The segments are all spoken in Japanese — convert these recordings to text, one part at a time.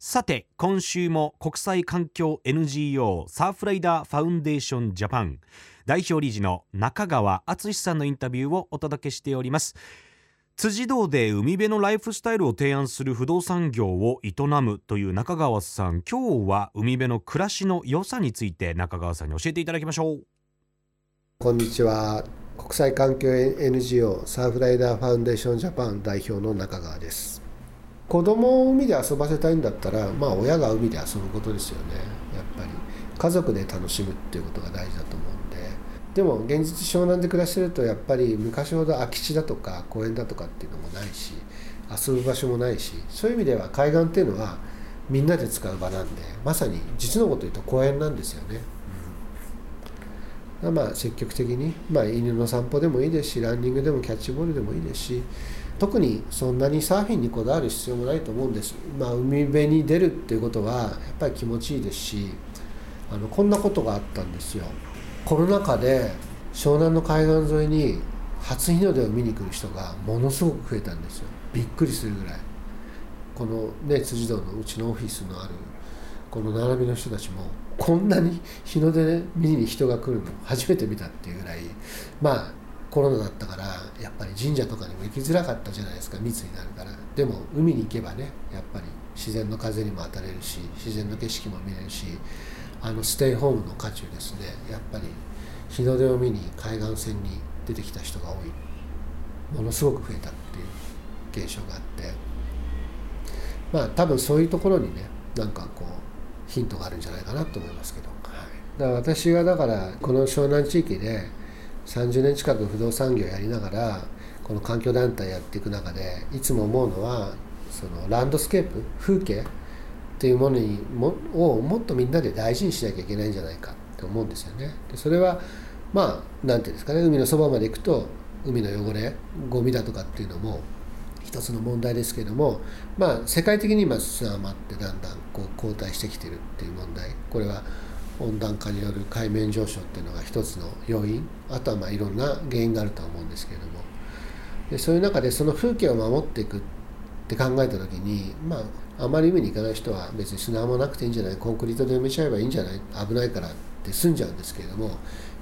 さて今週も国際環境 NGO サーフライダーファウンデーションジャパン代表理事の中川淳さんのインタビューをお届けしております。辻堂で海辺のライフスタイルを提案する不動産業を営むという中川さん今日は海辺の暮らしの良さについて中川さんに教えていただきましょう。こんにちは。国際環境 NGO サーフライダーファウンデーションジャパン代表の中川です。子供を海で遊ばせたいんだったら、まあ、親が海で遊ぶことですよね。やっぱり。家族で楽しむっていうことが大事だと思うんで。でも現実湘南で暮らしてるとやっぱり昔ほど空き地だとか公園だとかっていうのもないし遊ぶ場所もないしそういう意味では海岸っていうのはみんなで使う場なんでまさに実のこと言うと公園なんですよね。うん、まあ積極的に、まあ、犬の散歩でもいいですしランニングでもキャッチボールでもいいですし特にそんなにサーフィンにこだわる必要もないと思うんです、まあ、海辺に出るっていうことはやっぱり気持ちいいですしあのこんなことがあったんですよ。コロナ禍で湘南の海岸沿いに初日の出を見に来る人がものすごく増えたんですよ。びっくりするぐらい。このね辻堂のうちのオフィスのあるこの並びの人たちもこんなに日の出見に人が来るの初めて見たっていうぐらい。まあコロナだったからやっぱり神社とかにも行きづらかったじゃないですか密になるから。でも海に行けばねやっぱり自然の風にも当たれるし自然の景色も見れるしあのステイホームの渦中ですね。やっぱり日の出を見に海岸線に出てきた人が多い。ものすごく増えたっていう現象があって。まあ多分そういうところにねなんかこうヒントがあるんじゃないかなと思いますけど、はい、だから私がだからこの湘南地域で30年近く不動産業やりながらこの環境団体やっていく中でいつも思うのはそのランドスケープ風景っていうものにもをもっとみんなで大事にしなきゃいけないんじゃないかって思うんですよね。でそれはまあ何て言うんですかね海のそばまで行くと海の汚れゴミだとかっていうのも一つの問題ですけどもまあ世界的に今砂浜ってだんだんこう後退してきてるっていう問題これは温暖化による海面上昇っていうのが一つの要因あとはまあいろんな原因があるとは思うんですけれども。でそういう中でその風景を守っていくって考えた時にまああまり海に行かない人は別に砂浜なくていいんじゃないコンクリートで埋めちゃえばいいんじゃない危ないからって済んじゃうんですけれども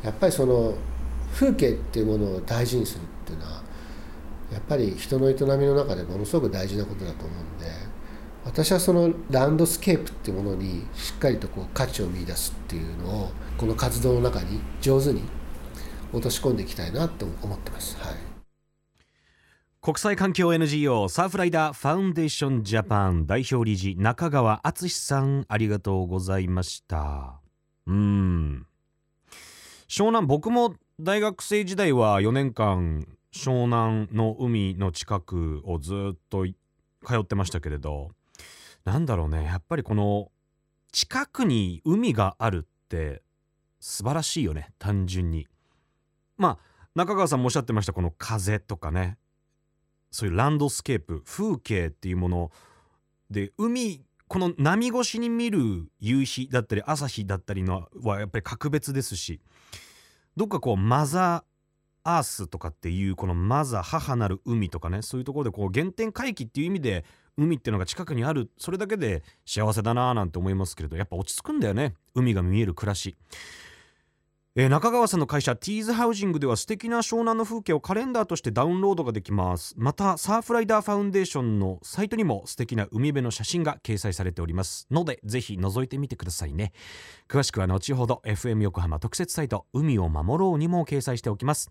やっぱりその風景っていうものを大事にするっていうのはやっぱり人の営みの中でものすごく大事なことだと思うんで私はそのランドスケープっていうものにしっかりとこう価値を見いだすっていうのをこの活動の中に上手に落とし込んでいきたいなと思ってます。はい。国際環境 NGO サーフライダーファウンデーションジャパン代表理事中川淳さんありがとうございました。うん。湘南僕も大学生時代は4年間湘南の海の近くをずっと通ってましたけれどなんだろうね。やっぱりこの近くに海があるって素晴らしいよね。単純に。まあ中川さんもおっしゃってましたこの風とかね。そういうランドスケープ風景っていうもので海この波越しに見る夕日だったり朝日だったりのはやっぱり格別ですしどっかこうマザーアースとかっていうこのマザー母なる海とかねそういうところでこう原点回帰っていう意味で海ってのが近くにある。それだけで幸せだなーなんて思いますけれど。やっぱ落ち着くんだよね。海が見える暮らし。えー、中川さんの会社ティーズハウジングでは素敵な湘南の風景をカレンダーとしてダウンロードができます。またサーフライダーファウンデーションのサイトにも素敵な海辺の写真が掲載されております。のでぜひ覗いてみてくださいね。詳しくは後ほど FM 横浜特設サイト海を守ろうにも掲載しておきます。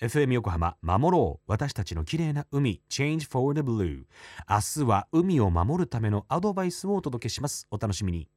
FM 横浜守ろう。私たちの綺麗な海 Change for the Blue 明日は海を守るためのアドバイスをお届けします。お楽しみに。